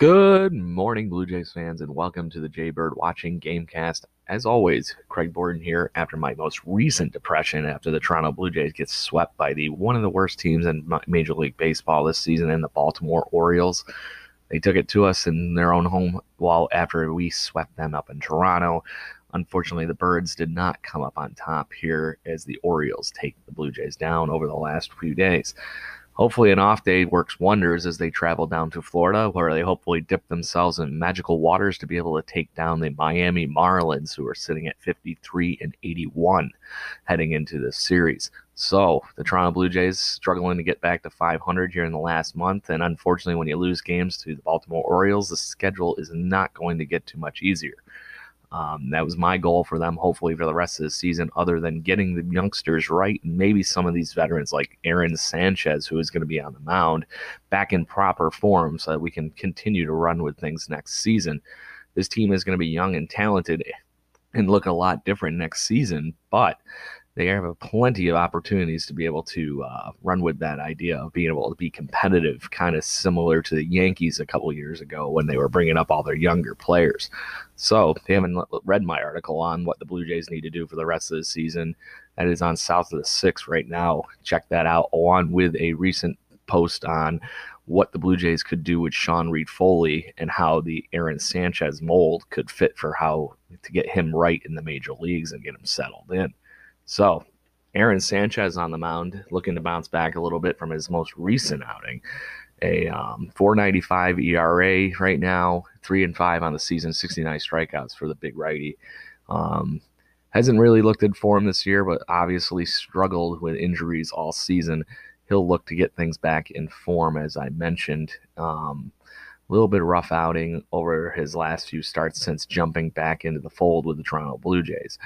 Good morning, Blue Jays fans, and welcome to the Jaybird Watching Gamecast. As always, Craig Borden here after my most recent depression after the Toronto Blue Jays get swept by the one of the worst teams in Major League Baseball this season in the Baltimore Orioles. They took it to us in their own home while after we swept them up in Toronto. Unfortunately, the Birds did not come up on top here as the Orioles take the Blue Jays down over the last few days. Hopefully, an off day works wonders as they travel down to Florida, where they hopefully dip themselves in magical waters to be able to take down the Miami Marlins, who are sitting at 53 and 81 heading into this series. So, the Toronto Blue Jays struggling to get back to 500 here in the last month. And unfortunately, when you lose games to the Baltimore Orioles, the schedule is not going to get too much easier. Um, that was my goal for them, hopefully, for the rest of the season, other than getting the youngsters right and maybe some of these veterans like Aaron Sanchez, who is going to be on the mound, back in proper form so that we can continue to run with things next season. This team is going to be young and talented and look a lot different next season, but they have plenty of opportunities to be able to uh, run with that idea of being able to be competitive, kind of similar to the Yankees a couple years ago when they were bringing up all their younger players. So, if you haven't read my article on what the Blue Jays need to do for the rest of the season, that is on South of the Six right now. Check that out, along with a recent post on what the Blue Jays could do with Sean Reid-Foley and how the Aaron Sanchez mold could fit for how to get him right in the major leagues and get him settled in. So, Aaron Sanchez on the mound, looking to bounce back a little bit from his most recent outing. A um, 4.95 ERA right now, three and five on the season, 69 strikeouts for the big righty. Um, hasn't really looked good for him this year, but obviously struggled with injuries all season. He'll look to get things back in form, as I mentioned. Um, a little bit rough outing over his last few starts since jumping back into the fold with the Toronto Blue Jays.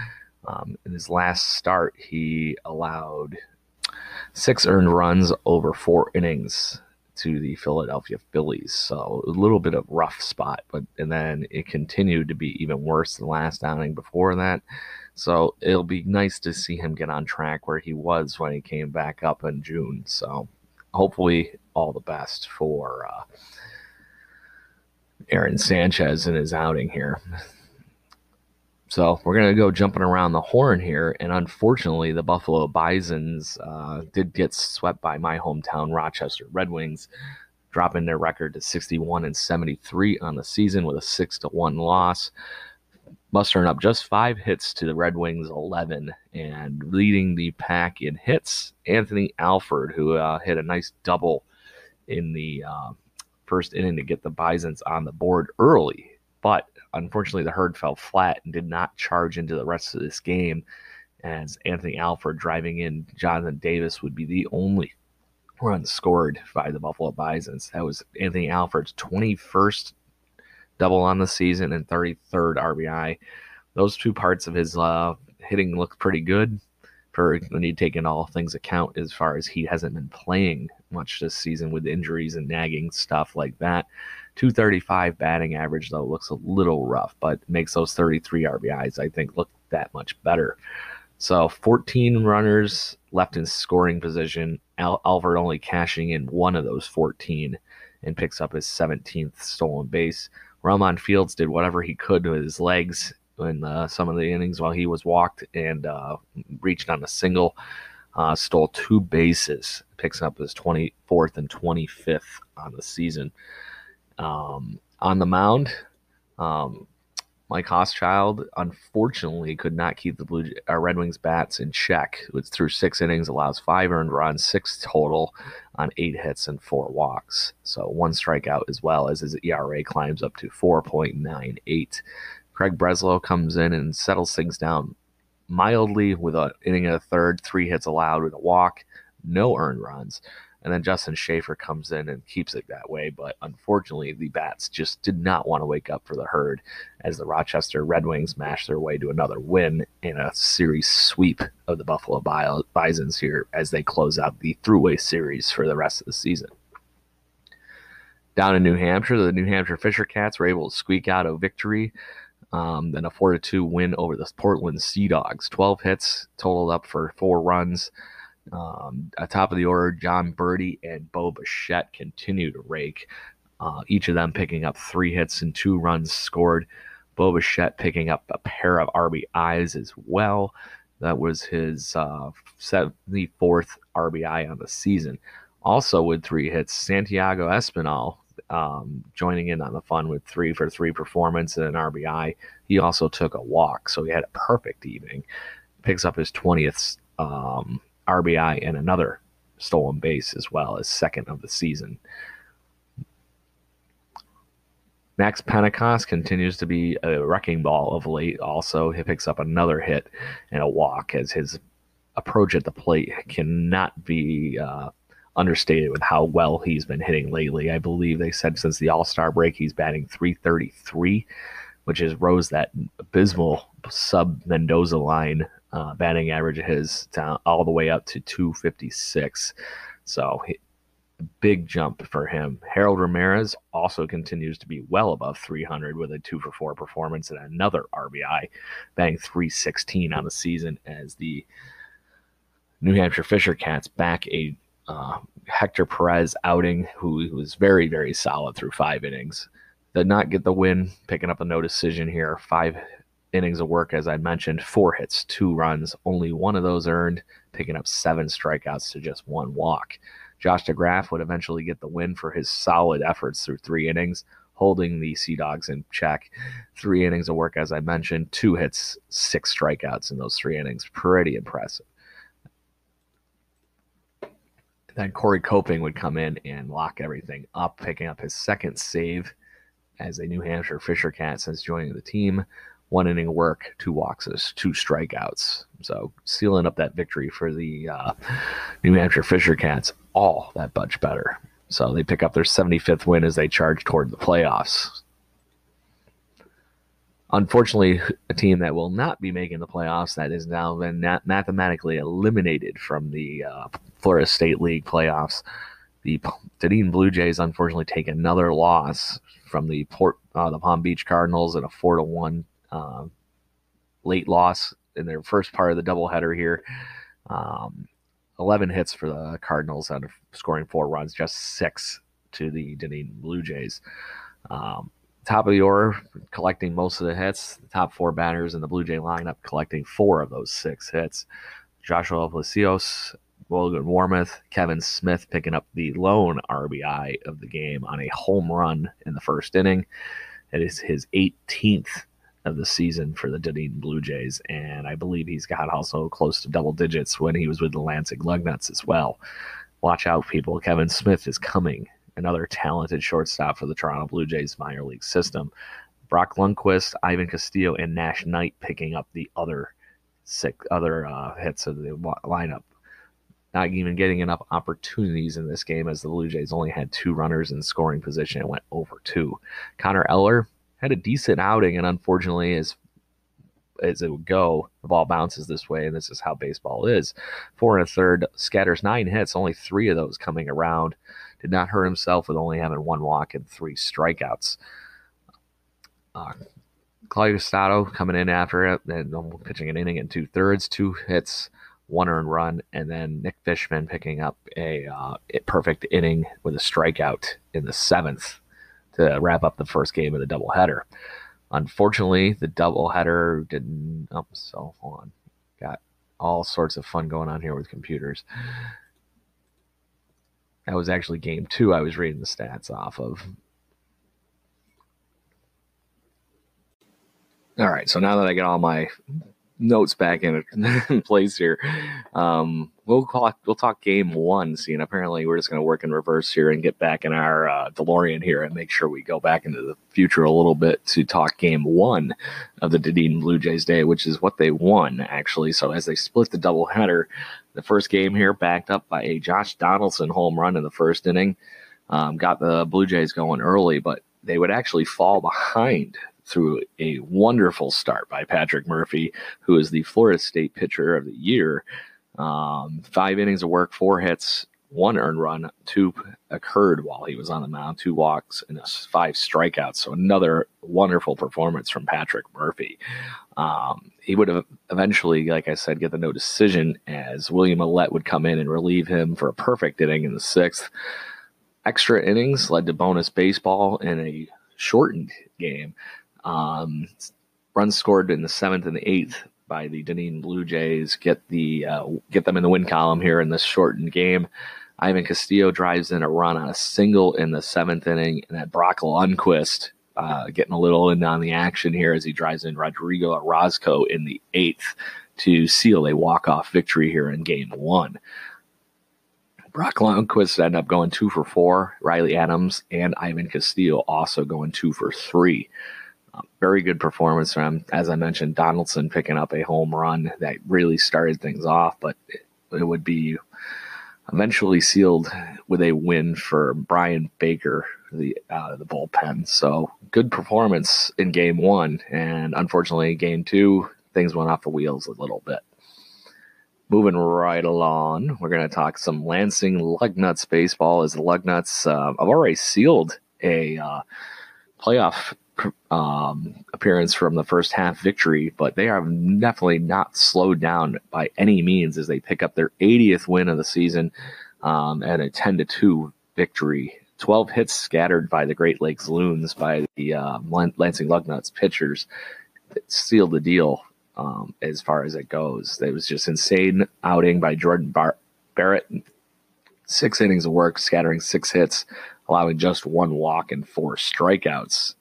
Um, in his last start, he allowed six earned runs over four innings to the Philadelphia Phillies. So a little bit of rough spot, but and then it continued to be even worse the last outing before that. So it'll be nice to see him get on track where he was when he came back up in June. So hopefully all the best for uh, Aaron Sanchez in his outing here. So we're going to go jumping around the horn here. And unfortunately, the Buffalo Bisons uh, did get swept by my hometown, Rochester Red Wings, dropping their record to 61 and 73 on the season with a 6 to 1 loss. Mustering up just five hits to the Red Wings 11 and leading the pack in hits, Anthony Alford, who uh, hit a nice double in the uh, first inning to get the Bisons on the board early. But unfortunately, the herd fell flat and did not charge into the rest of this game. As Anthony Alford driving in Jonathan Davis would be the only run scored by the Buffalo Bisons. That was Anthony Alford's 21st double on the season and 33rd RBI. Those two parts of his uh, hitting look pretty good for when you take in all things account as far as he hasn't been playing much this season with injuries and nagging stuff like that. 235 batting average, though, looks a little rough, but makes those 33 RBIs, I think, look that much better. So 14 runners left in scoring position. Al- only cashing in one of those 14 and picks up his 17th stolen base. Roemon Fields did whatever he could with his legs in uh, some of the innings while he was walked and uh, reached on a single. Uh, stole two bases, picks up his 24th and 25th on the season. Um, on the mound, um, Mike Hauschild unfortunately could not keep the Blue uh, Red Wings bats in check. It's through six innings, allows five earned runs, six total on eight hits and four walks. So one strikeout as well as his ERA climbs up to 4.98. Craig Breslow comes in and settles things down mildly with an inning and a third, three hits allowed with a walk, no earned runs. And then Justin Shafer comes in and keeps it that way. But unfortunately, the Bats just did not want to wake up for the herd as the Rochester Red Wings mashed their way to another win in a series sweep of the Buffalo Bisons here as they close out the Thruway series for the rest of the season. Down in New Hampshire, the New Hampshire Fisher Cats were able to squeak out a victory um, then a 4 to 2 win over the Portland Sea Dogs. 12 hits totaled up for four runs. Um, top of the order, Jon Berti and Bo Bichette continue to rake, uh, each of them picking up three hits and two runs scored. Bo Bichette picking up a pair of RBIs as well. That was his uh, 74th RBI on the season. Also with three hits, Santiago Espinal um, joining in on the fun with three for three performance and an RBI. He also took a walk, so he had a perfect evening. Picks up his 20th um, RBI and another stolen base as well as second of the season. Max Pentecost continues to be a wrecking ball of late. Also, he picks up another hit and a walk as his approach at the plate cannot be uh, understated with how well he's been hitting lately. I believe they said since the All Star break he's batting 333, which is rose that abysmal sub Mendoza line uh, batting average of his down all the way up to 256. So he, big jump for him. Harold Ramirez also continues to be well above 300 with a two for four performance and another RBI, batting 316 on the season as the New Hampshire Fisher Cats back a uh, Hector Perez outing, who was very, very solid through five innings. Did not get the win, picking up a no decision here. Five innings of work, as I mentioned, four hits, two runs, only one of those earned, picking up seven strikeouts to just one walk. Josh DeGraaf would eventually get the win for his solid efforts through three innings, holding the Sea Dogs in check. Three innings of work, as I mentioned, two hits, six strikeouts in those three innings. Pretty impressive. Then Corey Copping would come in and lock everything up, picking up his second save as a New Hampshire Fisher Cat since joining the team. One inning work, two walks, two strikeouts. So sealing up that victory for the uh, New Hampshire Fisher Cats all that much better. So they pick up their 75th win as they charge toward the playoffs. Unfortunately, a team that will not be making the playoffs that has now been mathematically eliminated from the uh, Florida State League playoffs. The Dunedin Blue Jays unfortunately take another loss from the Port uh, the Palm Beach Cardinals in a four to one uh, late loss in their first part of the doubleheader here. Um, Eleven hits for the Cardinals out of scoring four runs, just six to the Dunedin Blue Jays. Um, top of the order, collecting most of the hits. The top four batters in the Blue Jay lineup collecting four of those six hits. Joshua Palacios, Logan Warmoth, Kevin Smith picking up the lone RBI of the game on a home run in the first inning. It is his 18th of the season for the Dunedin Blue Jays, and I believe he's got also close to double digits when he was with the Lansing Lugnuts as well. Watch out, people. Kevin Smith is coming another talented shortstop for the Toronto Blue Jays minor league system. Brock Lundquist, Ivan Castillo, and Nash Knight picking up the other six other uh, hits of the lineup. Not even getting enough opportunities in this game as the Blue Jays only had two runners in scoring position and went over two. Connor Eller had a decent outing, and unfortunately, as as it would go, the ball bounces this way, and this is how baseball is. Four and a third, scatters nine hits, only three of those coming around did not hurt himself with only having one walk and three strikeouts. Uh, Claudio Stato coming in after it and pitching an inning and two thirds, two hits, one earned run, and then Nick Fishman picking up a uh, perfect inning with a strikeout in the seventh to wrap up the first game of the doubleheader. Unfortunately, the doubleheader didn't. Oh, so on, got all sorts of fun going on here with computers. That was actually game two I was reading the stats off of. All right, so now that I get all my notes back in, in place here. Um, we'll talk. We'll talk game one. See, and apparently we're just going to work in reverse here and get back in our uh, DeLorean here and make sure we go back into the future a little bit to talk game one of the Dunedin Blue Jays day, which is what they won actually. So as they split the doubleheader, the first game here backed up by a Josh Donaldson home run in the first inning, um, got the Blue Jays going early, but they would actually fall behind through a wonderful start by Patrick Murphy, who is the Florida State pitcher of the year. Um, five innings of work, four hits, one earned run, two occurred while he was on the mound, two walks, and five strikeouts. So another wonderful performance from Patrick Murphy. Um, he would have eventually, like I said, get the no decision as William Ouellette would come in and relieve him for a perfect inning in the sixth. Extra innings led to bonus baseball in a shortened game. Um, runs scored in the seventh and the eighth by the Dunedin Blue Jays get the uh, get them in the win column here in this shortened game. Ivan Castillo drives in a run on a single in the seventh inning, and then Brock Lundquist uh, getting a little in on the action here as he drives in Rodrigo Orozco in the eighth to seal a walk off victory here in game one. Brock Lundquist ended up going two for four. Riley Adams and Ivan Castillo also going two for three. Very good performance from, as I mentioned, Donaldson picking up a home run that really started things off, but it, it would be eventually sealed with a win for Brian Baker, the uh, the bullpen. So good performance in game one, and unfortunately, game two things went off the wheels a little bit. Moving right along, we're going to talk some Lansing Lugnuts baseball. As the Lugnuts uh, have already sealed a uh, playoff um, appearance from the first half victory, but they are definitely not slowed down by any means as they pick up their 80th win of the season um, and a 10 to 2 victory. 12 hits scattered by the Great Lakes Loons by the uh, Lansing Lugnuts pitchers that sealed the deal um, as far as it goes. It was just insane outing by Jordan Bar- Barrett. Six innings of work, scattering six hits, allowing just one walk and four strikeouts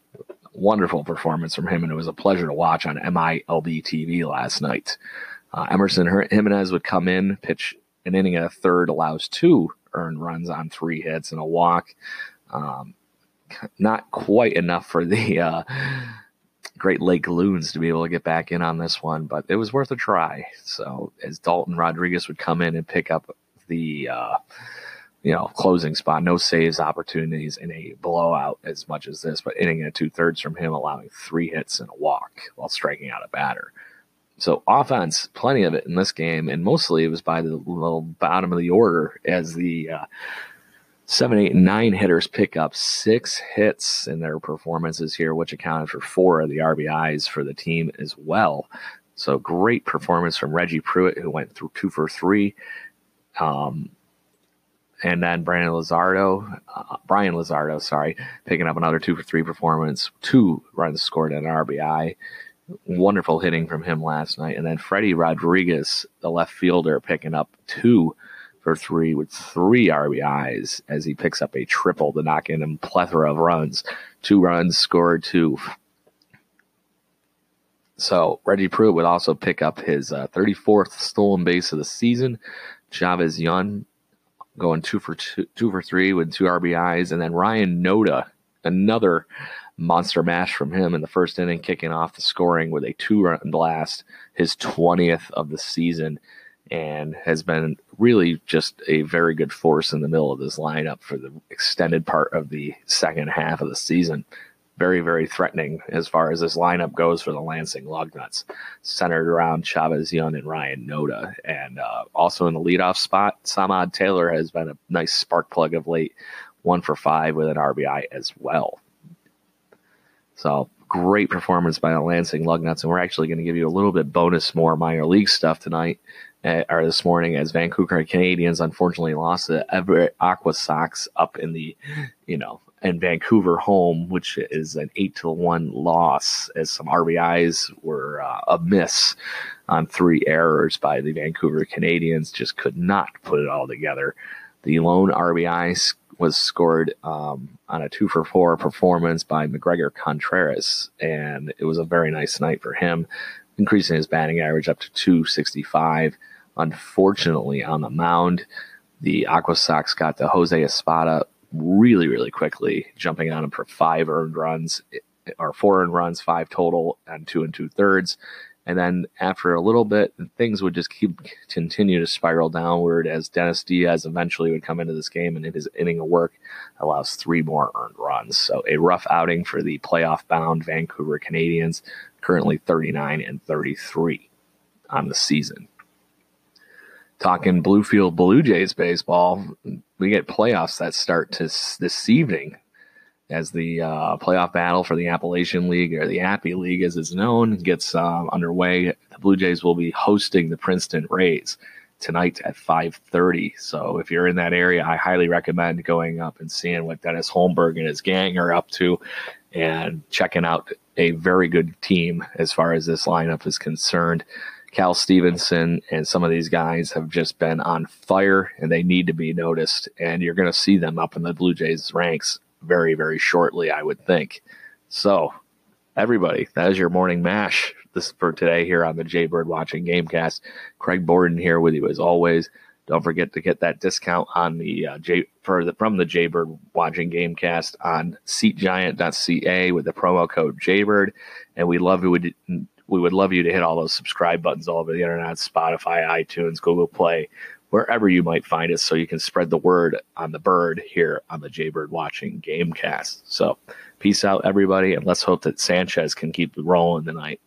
wonderful performance from him, and it was a pleasure to watch on MILB TV last night. Uh, Emerson Jimenez would come in, pitch an inning and a third, allows two earned runs on three hits and a walk. Um, not quite enough for the uh, Great Lake Loons to be able to get back in on this one, but it was worth a try. So as Dalton Rodriguez would come in and pick up the uh, you know, closing spot, no saves opportunities in a blowout as much as this, but inning at two thirds from him, allowing three hits and a walk while striking out a batter. So offense, plenty of it in this game, and mostly it was by the little bottom of the order as the uh, seven, eight, and nine hitters pick up six hits in their performances here, which accounted for four of the RBIs for the team as well. So great performance from Reggie Pruitt, who went through two for three. Um, and then Brandon Lizardo, uh, Brian Lizardo, sorry, picking up another two for three performance, two runs scored at an RBI. Wonderful hitting from him last night. And then Freddie Rodriguez, the left fielder, picking up two for three with three RBIs as he picks up a triple to knock in a plethora of runs. Two runs scored, two. So Reggie Pruitt would also pick up his uh, 34th stolen base of the season. Chavez Young going two for two, two for three with two RBIs, and then Ryan Noda, another monster mash from him in the first inning, kicking off the scoring with a two-run blast, his twentieth of the season, and has been really just a very good force in the middle of this lineup for the extended part of the second half of the season very, very threatening as far as this lineup goes for the Lansing Lugnuts, centered around Chavez Young and Ryan Noda. And uh, also in the leadoff spot, Samad Taylor has been a nice spark plug of late, one for five with an RBI as well. So great performance by the Lansing Lugnuts. And we're actually going to give you a little bit bonus more minor league stuff tonight. Uh, or this morning, as Vancouver Canadians unfortunately lost the Everett Aqua Sox up in the, you know, and Vancouver home, which is an eight to one loss, as some RBIs were uh, a miss on three errors by the Vancouver Canadians. Just could not put it all together. The lone RBI was scored um, on a two for four performance by McGregor Contreras, and it was a very nice night for him. increasing his batting average up to 265. Unfortunately, on the mound, the Aqua Sox got to Jose Espada really, really quickly, jumping on him for five earned runs, eh, or four earned runs, five total, and two and two thirds. And then after a little bit, things would just keep continue to spiral downward as Dennis Diaz eventually would come into this game and in his inning of work allows three more earned runs. So a rough outing for the playoff bound Vancouver Canadians, currently 39 and 33 on the season. Talking Bluefield Blue Jays baseball, we get playoffs that start to this evening as the uh, playoff battle for the Appalachian League or the Appy League, as it's known, gets uh, underway. The Blue Jays will be hosting the Princeton Rays tonight at 5:30. So if you're in that area, I highly recommend going up and seeing what Dennis Holmberg and his gang are up to, and checking out a very good team as far as this lineup is concerned. Cal Stevenson and some of these guys have just been on fire and they need to be noticed. And you're going to see them up in the Blue Jays ranks very, very shortly, I would think. So, everybody, that is your morning mash this for today here on the Jaybird Watching Gamecast. Craig Borden here with you as always. Don't forget to get that discount on the uh, J for the from the Jaybird Watching Gamecast on SeatGiant.ca with the promo code Jaybird, and we love it we would love you to hit all those subscribe buttons all over the internet Spotify, iTunes, Google Play, wherever you might find us, so you can spread the word on the bird here on the Jaybird Watching Gamecast. So, peace out, everybody, and let's hope that Sanchez can keep rolling tonight.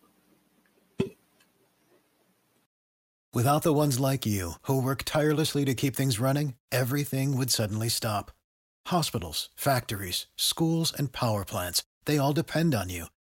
Without the ones like you, who work tirelessly to keep things running, everything would suddenly stop. Hospitals, factories, schools, and power plants, they all depend on you.